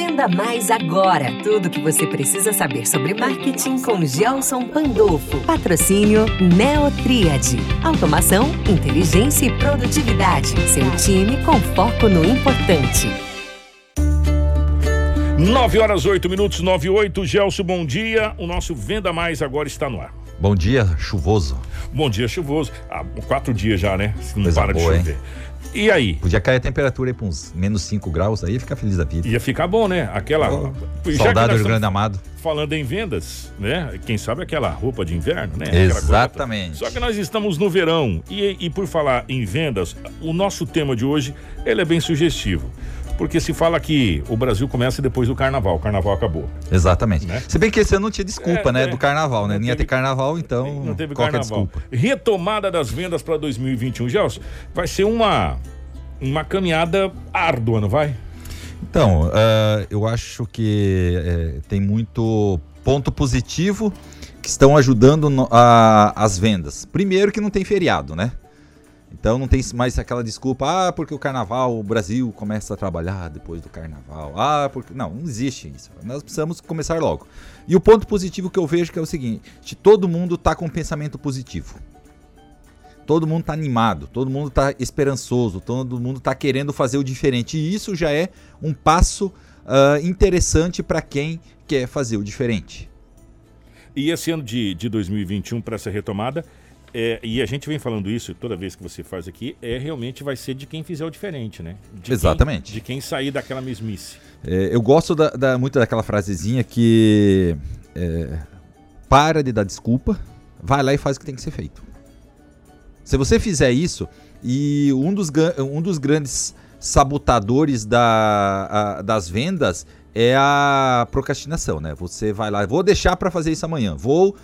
Venda Mais agora. Tudo o que você precisa saber sobre marketing com Gelson Pandolfo. Patrocínio Neotriad. Automação, inteligência e produtividade. Seu time com foco no importante. 9 horas 8 minutos, 9 e 8. Gelson, bom dia. O nosso Venda Mais agora está no ar. Bom dia, chuvoso. Bom dia, chuvoso. Há quatro dias já, né? Se não Coisa para boa, de chover. Hein? E aí? Podia cair a temperatura aí para uns menos 5 graus, aí ia ficar feliz da vida. Ia ficar bom, né? Aquela. Oh, saudade do grande amado. Falando em vendas, né? Quem sabe aquela roupa de inverno, né? Exatamente. Só que nós estamos no verão. E, e por falar em vendas, o nosso tema de hoje ele é bem sugestivo. Porque se fala que o Brasil começa depois do carnaval, o carnaval acabou. Exatamente. Né? Se bem que esse ano não tinha desculpa, é, né? É, do carnaval, né? Não, ia ter carnaval, então. Não teve carnaval. desculpa? Retomada das vendas para 2021. Gelson, vai ser uma, uma caminhada árdua, não vai? Então, uh, eu acho que uh, tem muito ponto positivo que estão ajudando no, a, as vendas. Primeiro que não tem feriado, né? Então não tem mais aquela desculpa, ah, porque o carnaval, o Brasil começa a trabalhar depois do carnaval. Ah, porque. Não, não existe isso. Nós precisamos começar logo. E o ponto positivo que eu vejo que é o seguinte: todo mundo está com um pensamento positivo. Todo mundo está animado, todo mundo está esperançoso, todo mundo está querendo fazer o diferente. E isso já é um passo uh, interessante para quem quer fazer o diferente. E esse ano de, de 2021, para essa retomada, é, e a gente vem falando isso toda vez que você faz aqui, é realmente vai ser de quem fizer o diferente, né? De Exatamente. Quem, de quem sair daquela mesmice. É, eu gosto da, da, muito daquela frasezinha que é, para de dar desculpa, vai lá e faz o que tem que ser feito. Se você fizer isso, e um dos, um dos grandes sabotadores da, a, das vendas é a procrastinação, né? Você vai lá, vou deixar para fazer isso amanhã, vou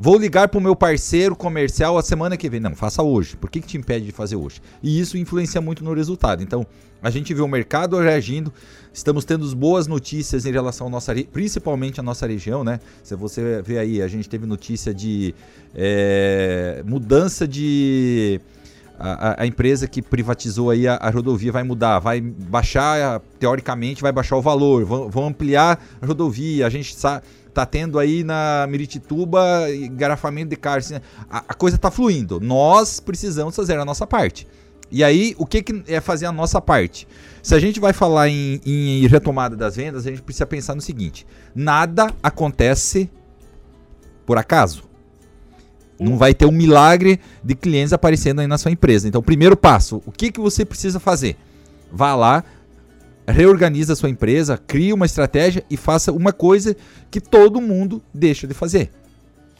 Vou ligar para o meu parceiro comercial a semana que vem. Não, faça hoje. Por que, que te impede de fazer hoje? E isso influencia muito no resultado. Então, a gente vê o mercado reagindo, estamos tendo boas notícias em relação à nossa, principalmente a nossa região, né? Se você vê aí, a gente teve notícia de é, mudança de a, a, empresa que privatizou aí a, a, rodovia vai mudar, vai baixar, teoricamente, vai baixar o valor, vão, vão ampliar a rodovia. A gente sabe tá tendo aí na Miritituba engarrafamento de carros. Assim, a, a, coisa tá fluindo. Nós precisamos fazer a nossa parte. E aí, o que, que é fazer a nossa parte? Se a gente vai falar em, em retomada das vendas, a gente precisa pensar no seguinte: nada acontece por acaso. Não vai ter um milagre de clientes aparecendo aí na sua empresa. Então, primeiro passo, o que, que você precisa fazer? Vá lá, reorganize a sua empresa, crie uma estratégia e faça uma coisa que todo mundo deixa de fazer: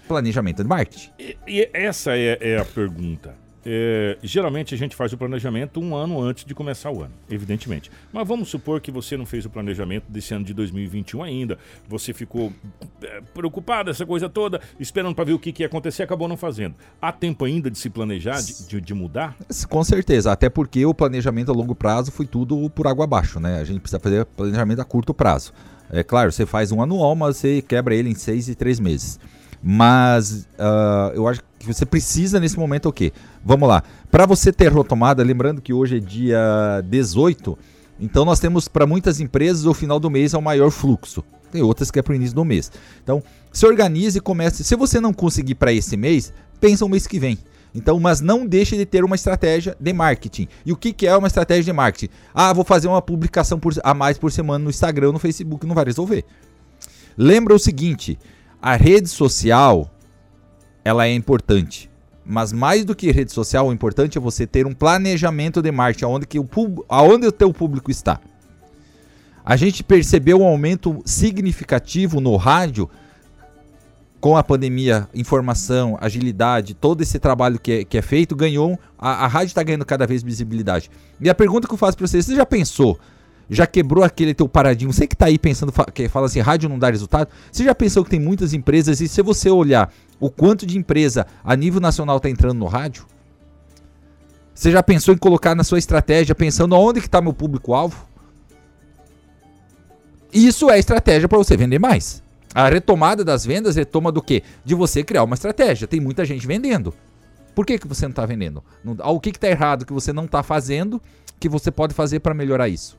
planejamento de marketing. E, e essa é, é a pergunta. É, geralmente a gente faz o planejamento um ano antes de começar o ano, evidentemente. Mas vamos supor que você não fez o planejamento desse ano de 2021 ainda. Você ficou é, preocupado, essa coisa toda, esperando para ver o que, que ia acontecer, acabou não fazendo. Há tempo ainda de se planejar, de, de, de, mudar? Com certeza, até porque o planejamento a longo prazo foi tudo por água abaixo, né? A gente precisa fazer planejamento a curto prazo. É claro, você faz um anual, mas você quebra ele em seis e três meses. Mas uh, eu acho que você precisa nesse momento o quê? Vamos lá. Para você ter retomada, lembrando que hoje é dia 18, então nós temos para muitas empresas o final do mês é o maior fluxo. Tem outras que é para o início do mês. Então, se organize e comece. Se você não conseguir para esse mês, pensa o mês que vem. Então, mas não deixe de ter uma estratégia de marketing. E o que, que é uma estratégia de marketing? Ah, vou fazer uma publicação por, a mais por semana no Instagram, no Facebook, não vai resolver. Lembra o seguinte: a rede social ela é importante. Mas mais do que rede social, o importante é você ter um planejamento de marketing, aonde, que o, aonde o teu público está. A gente percebeu um aumento significativo no rádio com a pandemia, informação, agilidade, todo esse trabalho que é, que é feito, ganhou. A, a rádio está ganhando cada vez visibilidade. E a pergunta que eu faço para você: você já pensou já quebrou aquele teu paradigma. Você que está aí pensando, que fala assim, rádio não dá resultado. Você já pensou que tem muitas empresas e se você olhar o quanto de empresa a nível nacional está entrando no rádio? Você já pensou em colocar na sua estratégia, pensando aonde que está meu público-alvo? Isso é estratégia para você vender mais. A retomada das vendas retoma do quê? De você criar uma estratégia. Tem muita gente vendendo. Por que, que você não está vendendo? o que está errado que você não está fazendo que você pode fazer para melhorar isso?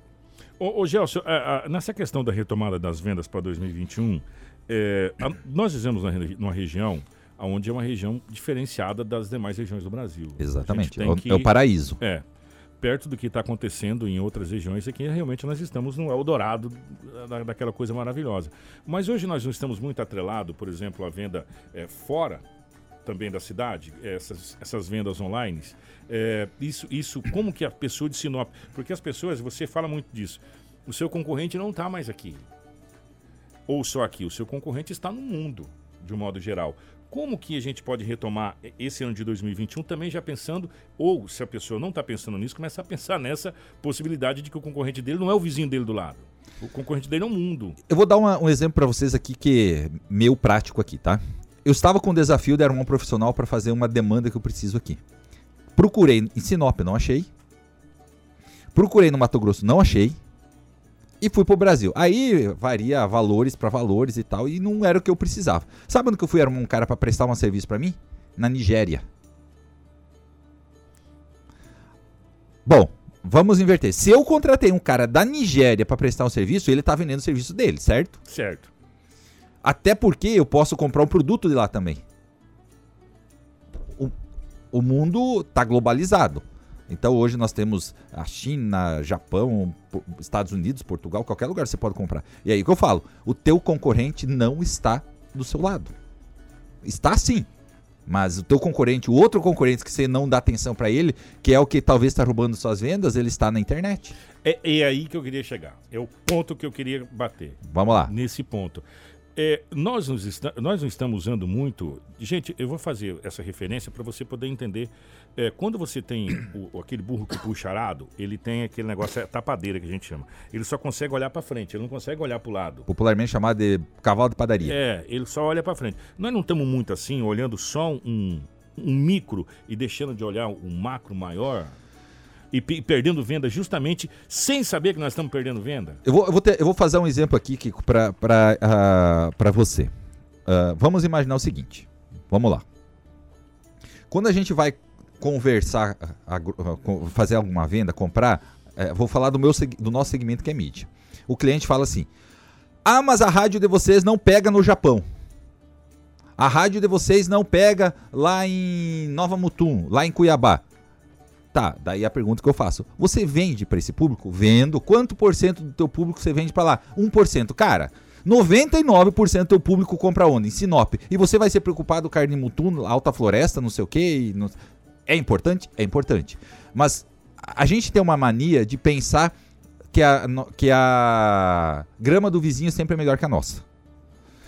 Ô, ô Gelson, a- a- nessa questão da retomada das vendas para 2021, é, a- nós vivemos numa região onde é uma região diferenciada das demais regiões do Brasil. Exatamente. É o, que- é o paraíso. É. Perto do que está acontecendo em outras regiões, é que realmente nós estamos no Eldorado da, daquela coisa maravilhosa. Mas hoje nós não estamos muito atrelados, por exemplo, à venda é, fora também da cidade, essas, essas vendas online. É, isso, isso, como que a pessoa de Sinop. Porque as pessoas, você fala muito disso. O seu concorrente não está mais aqui. Ou só aqui. O seu concorrente está no mundo, de um modo geral. Como que a gente pode retomar esse ano de 2021 também já pensando, ou se a pessoa não está pensando nisso, começa a pensar nessa possibilidade de que o concorrente dele não é o vizinho dele do lado. O concorrente dele é o mundo. Eu vou dar uma- um exemplo pra vocês aqui que é meu prático aqui, tá? Eu estava com o desafio de arrumar um profissional pra fazer uma demanda que eu preciso aqui. Procurei em Sinop, não achei. Procurei no Mato Grosso, não achei. E fui pro Brasil. Aí varia valores pra valores e tal, e não era o que eu precisava. Sabe onde que eu fui arrumar um cara pra prestar um serviço pra mim? Na Nigéria. Bom, vamos inverter. Se eu contratei um cara da Nigéria pra prestar um serviço, ele tá vendendo o serviço dele, certo? Certo. Até porque eu posso comprar um produto de lá também. O, o mundo tá globalizado. Então hoje nós temos a China, Japão, Estados Unidos, Portugal, qualquer lugar você pode comprar. E aí que eu falo, o teu concorrente não está do seu lado. Está sim. Mas o teu concorrente, o outro concorrente que você não dá atenção para ele, que é o que talvez está roubando suas vendas, ele está na internet. É, é aí que eu queria chegar. É o ponto que eu queria bater. Vamos lá. nesse ponto. É, nós, nos esta- nós não estamos usando muito. Gente, eu vou fazer essa referência para você poder entender. É, quando você tem o- aquele burro que puxa arado, ele tem aquele negócio, é tapadeira que a gente chama. Ele só consegue olhar para frente, ele não consegue olhar para o lado. Popularmente chamado de cavalo de padaria. É, ele só olha para frente. Nós não estamos muito assim, olhando só um, um micro e deixando de olhar um macro maior e, pe- perdendo venda justamente sem saber que nós estamos perdendo venda. Eu vou, eu vou, ter- eu vou fazer um exemplo aqui, pra, pra, ah, você. Ah, vamos imaginar o seguinte. Vamos lá. Quando a gente vai conversar, ah, fazer alguma venda, comprar, eh, vou falar do, meu, do nosso segmento que é mídia. O cliente fala assim: Ah, mas a rádio de vocês não pega no Japão. A rádio de vocês não pega lá em Nova Mutum, lá em Cuiabá. Tá, daí a pergunta que eu faço. Você vende para esse público? Vendo. Quanto por cento do teu público você vende para lá? 1%. Cara, 99% do teu público compra onde? Em Sinop. E você vai ser preocupado com carne Mutum, Alta Floresta, não sei o quê? não- É importante? É importante. Mas a gente tem uma mania de pensar que a, que a grama do vizinho sempre é melhor que a nossa.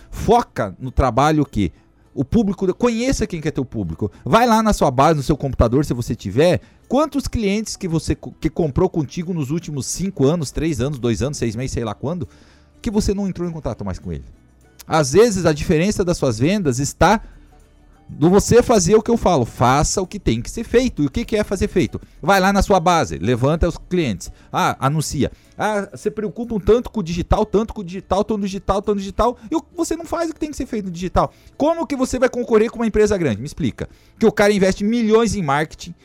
Foca no trabalho que o público, conheça quem que é teu público. Vai lá na sua base, no seu computador, se você tiver, quantos clientes que você que comprou contigo nos últimos 5 anos, 3 anos, 2 anos, 6 meses, sei lá quando, que você não entrou em contato mais com ele. Às vezes a diferença das suas vendas está do você fazer o que eu falo, faça o que tem que ser feito. E o que, que é fazer feito? Vai lá na sua base, levanta os clientes. Ah, anuncia. Ah, você preocupa um tanto com o digital, tanto com o digital, tanto digital, tanto digital, e o- você não faz o que tem que ser feito no digital. Como que você vai concorrer com uma empresa grande? Me explica. Que o cara investe milhões em marketing,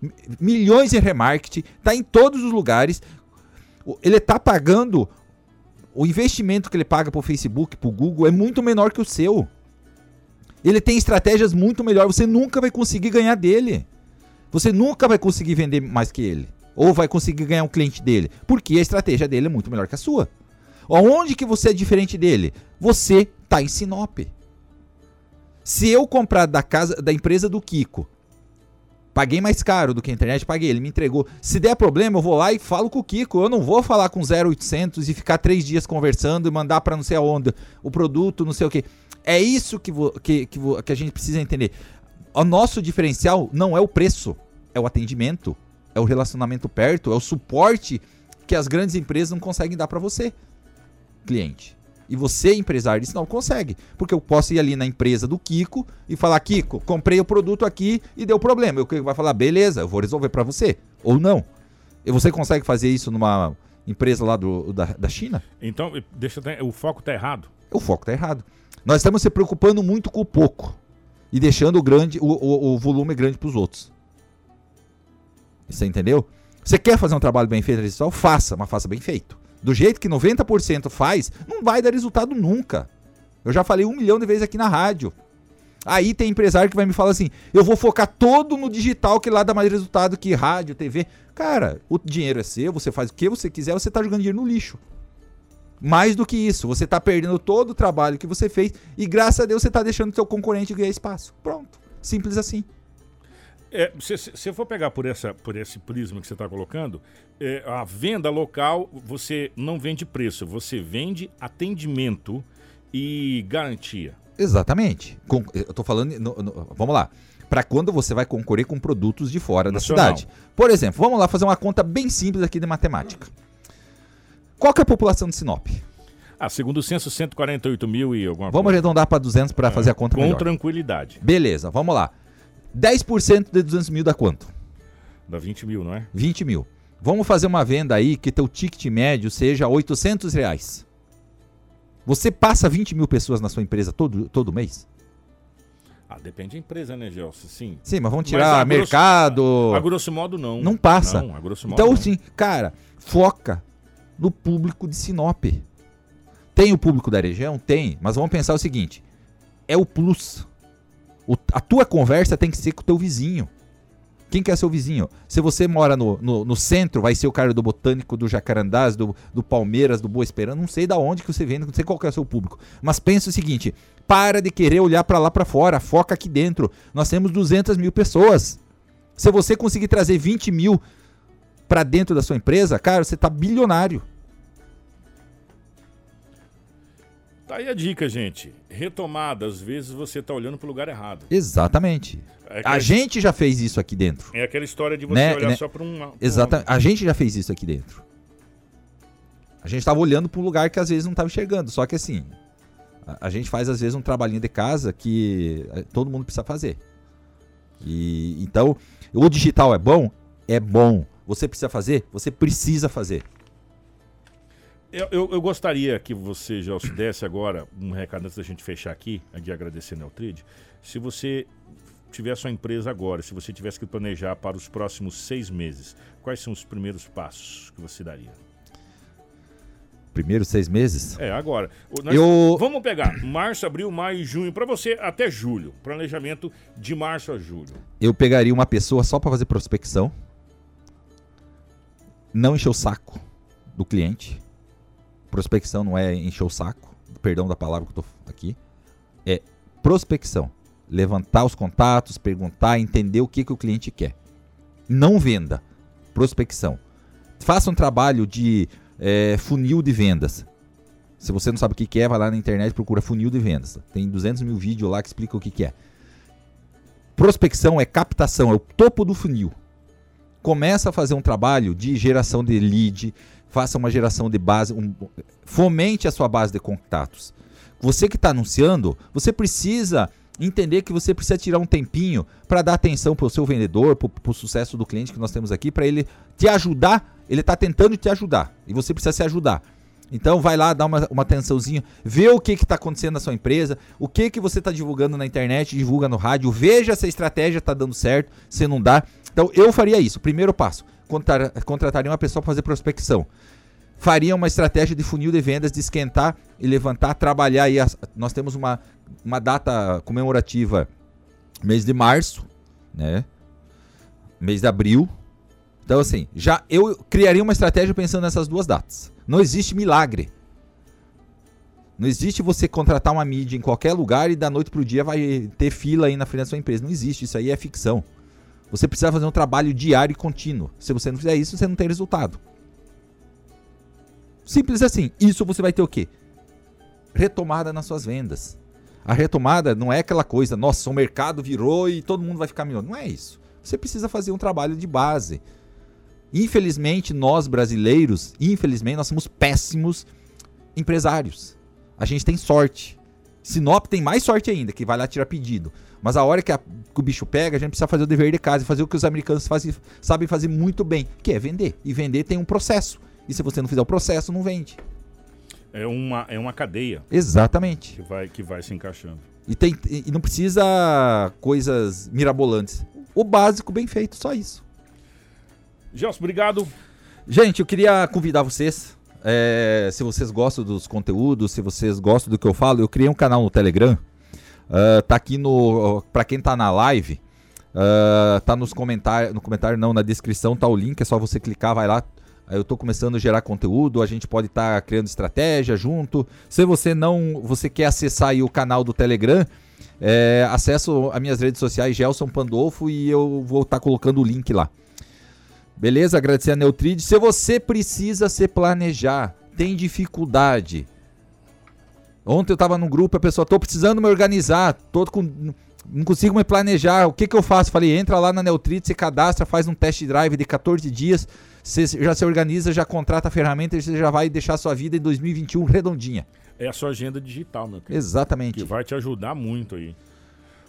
mi- milhões em remarketing, tá em todos os lugares. O- Ele tá pagando o investimento que ele paga pro Facebook, pro Google é muito menor que o seu. Ele tem estratégias muito melhores. Você nunca vai conseguir ganhar dele. Você nunca vai conseguir vender mais que ele. Ou vai conseguir ganhar um cliente dele. Porque a estratégia dele é muito melhor que a sua. Onde que você é diferente dele? Você tá em Sinop. Se eu comprar da casa da empresa do Kiko, paguei mais caro do que a internet, paguei, ele me entregou. Se der problema, eu vou lá e falo com o Kiko. Eu não vou falar com 0800 e ficar três dias conversando e mandar para não sei aonde o produto, não sei o que. É isso que, que, que, que a gente precisa entender. O nosso diferencial não é o preço, é o atendimento, é o relacionamento perto, é o suporte que as grandes empresas não conseguem dar para você, cliente. E você, empresário, isso não consegue. Porque eu posso ir ali na empresa do Kiko e falar: Kiko, comprei o produto aqui e deu problema. O Kiko vai falar: beleza, eu vou resolver para você. Ou não. E você consegue fazer isso numa empresa lá do, da, da China? Então, deixa o foco tá errado. O foco tá errado. Nós estamos se preocupando muito com o pouco e deixando o grande, o, o, o volume grande para os outros. Você entendeu? Você quer fazer um trabalho bem feito, pessoal? Faça, mas faça bem feito. do jeito que 90% faz, não vai dar resultado nunca. Eu já falei um milhão de vezes aqui na rádio. Aí tem empresário que vai me falar assim: eu vou focar todo no digital, que lá dá mais resultado que rádio, TV. Cara, o dinheiro é seu, você faz o que você quiser, você tá jogando dinheiro no lixo. Mais do que isso, você tá perdendo todo o trabalho que você fez e graças a Deus você tá deixando o seu concorrente ganhar espaço. Pronto. Simples assim. É, se você for pegar por, essa, por esse prisma que você está colocando, é, a venda local, você não vende preço, você vende atendimento e garantia. Exatamente. Com, eu tô falando. No, no, vamos lá. Para quando você vai concorrer com produtos de fora Nacional. da cidade. Por exemplo, vamos lá fazer uma conta bem simples aqui de matemática. Qual que é a população de Sinop? Ah, segundo o censo, 148 mil e alguma Vamos coisa. arredondar para 200 para é, fazer a conta com melhor. Com tranquilidade. Beleza, vamos lá. 10% de 200 mil dá quanto? Dá 20 mil, não é? 20 mil. Vamos fazer uma venda aí que teu ticket médio seja 800 reais. Você passa 20 mil pessoas na sua empresa todo, todo mês? Ah, depende da empresa, né, Gelson? Sim. Sim, mas vamos tirar mas mercado. Grosso, a grosso modo, não. Não passa. Não, a grosso modo. Então, não. sim, cara, foca no público de Sinop. Tem o público da região? Tem. Mas vamos pensar o seguinte: é o plus. O, a tua conversa tem que ser com o teu vizinho. Quem quer ser o vizinho? Se você mora no, no, no, centro, vai ser o cara do Botânico, do Jacarandás, do, do Palmeiras, do Boa Esperança. Não sei da onde que você vem, não sei qual é o seu público. Mas pensa o seguinte: para de querer olhar para lá para fora, foca aqui dentro. Nós temos 200 mil pessoas. Se você conseguir trazer 20 mil para dentro da sua empresa, cara, você tá bilionário. Tá aí a dica, gente. Retomada, às vezes você tá olhando para o lugar errado. Exatamente. É a gente já fez isso aqui dentro. É aquela história de você né, olhar né? só para um. Exatamente. A gente já fez isso aqui dentro. A gente estava olhando para um lugar que às vezes não estava enxergando. Só que assim, a, a, gente faz às vezes um trabalhinho de casa que eh, todo mundo precisa fazer. E então, o digital é bom? É bom. Você precisa fazer? Você precisa fazer. Eu, eu, eu, gostaria que você já se desse agora um recado antes da gente fechar aqui, de agradecer a Neutrid. Se você tiver sua empresa agora, se você tivesse que planejar para os próximos seis meses, quais são os primeiros passos que você daria? Primeiros seis meses? É, agora. Nós, eu... Vamos pegar março, abril, maio, junho, para você até julho. Planejamento de março a julho. Eu pegaria uma pessoa só para fazer prospecção, não encher o saco do cliente Prospecção não é encher o saco, perdão da palavra que eu tô aqui. É prospecção. Levantar os contatos, perguntar, entender o que, que o cliente quer. Não venda. Prospecção. Faça um trabalho de é, funil de vendas. Se você não sabe o que, que é, vai lá na internet e procura funil de vendas. Tem 200 mil vídeos lá que explicam o que, que é. Prospecção é captação, é o topo do funil. Começa a fazer um trabalho de geração de lead, faça uma geração de base, um, fomente a sua base de contatos. Você que está anunciando, você precisa entender que você precisa tirar um tempinho para dar atenção para o seu vendedor, para o sucesso do cliente que nós temos aqui, para ele te ajudar. Ele está tentando te ajudar e você precisa se ajudar. Então vai lá, dá uma, uma atençãozinha, vê o que está acontecendo na sua empresa, o que que você está divulgando na internet, divulga no rádio, veja se a estratégia está dando certo, se não dá. Então eu faria isso. Primeiro passo, contratar, contrataria uma pessoa para fazer prospecção. Faria uma estratégia de funil de vendas, de esquentar e levantar, trabalhar aí. As, nós temos uma, uma data comemorativa mês de março, né? Mês de abril. Então, assim, já eu criaria uma estratégia pensando nessas duas datas. Não existe milagre. Não existe você contratar uma mídia em qualquer lugar e da noite pro dia vai ter fila aí na frente da sua empresa. Não existe, isso aí é ficção. Você precisa fazer um trabalho diário e contínuo. Se você não fizer isso, você não tem resultado. Simples assim. Isso você vai ter o quê? Retomada nas suas vendas. A retomada não é aquela coisa, nossa, o mercado virou e todo mundo vai ficar melhor. Não é isso. Você precisa fazer um trabalho de base. Infelizmente, nós brasileiros, infelizmente, nós somos péssimos empresários. A gente tem sorte. Sinop tem mais sorte ainda, que vai lá tirar pedido. Mas a hora que, a, que, o bicho pega, a gente precisa fazer o dever de casa, fazer o que os americanos fazem, sabem fazer muito bem, que é vender. E vender tem um processo. E se você não fizer o processo, não vende. É uma, é uma cadeia. Exatamente. Que vai, que vai se encaixando. E, tem, e não precisa coisas mirabolantes. O básico bem feito, só isso. Gelson, obrigado. Gente, eu queria convidar vocês é, se vocês gostam dos conteúdos, se vocês gostam do que eu falo, eu criei um canal no Telegram. Uh, tá aqui no. Pra quem tá na live, uh, tá nos comentários. No comentário não, na descrição tá o link, é só você clicar, vai lá. Eu tô começando a gerar conteúdo, a gente pode estar tá criando estratégia junto. Se você não. Você quer acessar o canal do Telegram, é, acesso as minhas redes sociais, Gelson Pandolfo, e eu vou estar tá colocando o link lá. Beleza? Agradecer a Neutride. Se você precisa se planejar, tem dificuldade. Ontem eu estava num grupo, a pessoa, tô precisando me organizar, tô com, não consigo me planejar, o que que eu faço? Falei, entra lá na Neutride, se cadastra, faz um test drive de 14 dias, você já se organiza, já contrata a ferramenta e você já vai deixar sua vida em 2021 redondinha. É a sua agenda digital, meu querido. Exatamente. Que vai te ajudar muito aí.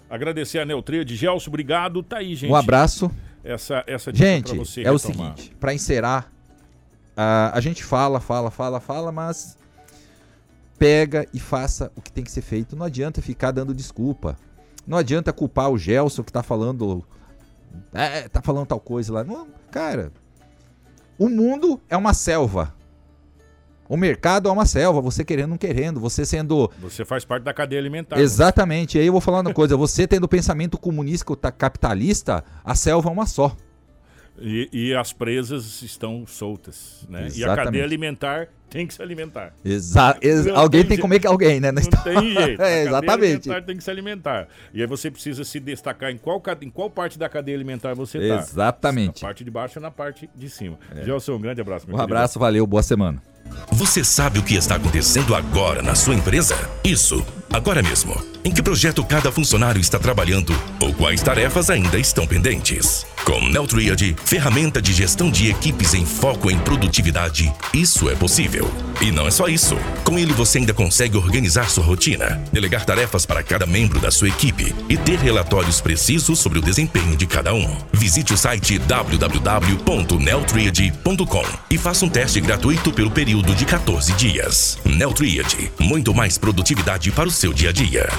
Agradecer a Neutride. Gelson, obrigado. Tá aí, gente. Um abraço essa, essa dica Gente, você é retomar. o seguinte, para encerrar, a, a gente fala, fala, fala, fala, mas pega e faça o que tem que ser feito. Não adianta ficar dando desculpa. Não adianta culpar o Gelson que tá falando. É, tá falando tal coisa lá. Não, cara, o mundo é uma selva. O mercado é uma selva, você querendo, não querendo, você sendo. Você faz parte da cadeia alimentar. Exatamente. E aí eu vou falar uma coisa: você tendo pensamento comunista capitalista, a selva é uma só. E, e as presas estão soltas, né? Exatamente. E a cadeia alimentar tem que se alimentar. Exa ex alguém tem, que comer alguém, né? Não tem jeito. é, exatamente. tem que se alimentar. E aí você precisa se destacar em qual, em qual parte da cadeia alimentar você está. Exatamente. Na parte de baixo ou na parte de cima. É. Gelson, um grande abraço. um querido. abraço, valeu, boa semana. Você sabe o que está acontecendo agora na sua empresa? Isso, agora mesmo. Em que projeto cada funcionário está trabalhando ou quais tarefas ainda estão pendentes? Com Neltriad, ferramenta de gestão de equipes em foco em produtividade, isso é possível. E não é só isso. Com ele você ainda consegue organizar sua rotina, delegar tarefas para cada membro da sua equipe e ter relatórios precisos sobre o desempenho de cada um. Visite o site www.neltriad.com e faça um teste gratuito pelo período de 14 dias. Neltriad, muito mais produtividade para o seu dia a dia.